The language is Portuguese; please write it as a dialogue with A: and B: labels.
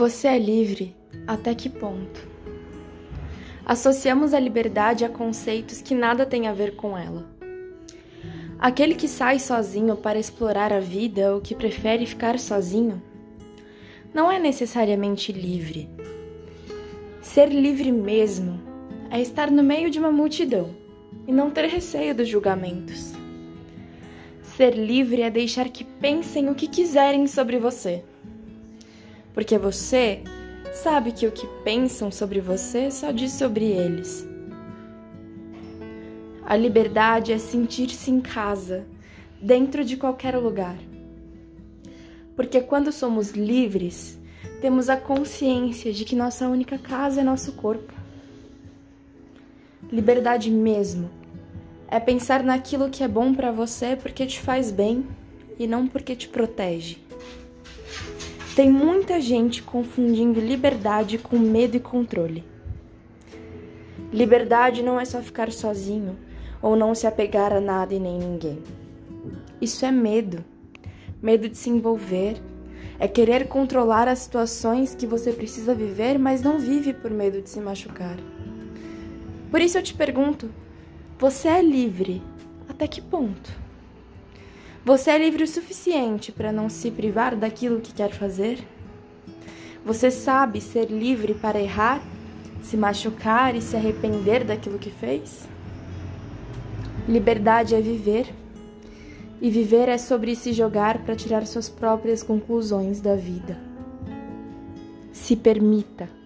A: Você é livre até que ponto? Associamos a liberdade a conceitos que nada têm a ver com ela. Aquele que sai sozinho para explorar a vida ou que prefere ficar sozinho não é necessariamente livre. Ser livre mesmo é estar no meio de uma multidão e não ter receio dos julgamentos. Ser livre é deixar que pensem o que quiserem sobre você porque você sabe que o que pensam sobre você só diz sobre eles. A liberdade é sentir-se em casa, dentro de qualquer lugar. Porque quando somos livres, temos a consciência de que nossa única casa é nosso corpo. Liberdade mesmo é pensar naquilo que é bom para você porque te faz bem e não porque te protege. Tem muita gente confundindo liberdade com medo e controle. Liberdade não é só ficar sozinho ou não se apegar a nada e nem ninguém. Isso é medo. Medo de se envolver. É querer controlar as situações que você precisa viver, mas não vive por medo de se machucar. Por isso eu te pergunto: você é livre? Até que ponto? Você é livre o suficiente para não se privar daquilo que quer fazer? Você sabe ser livre para errar, se machucar e se arrepender daquilo que fez? Liberdade é viver, e viver é sobre se jogar para tirar suas próprias conclusões da vida. Se permita.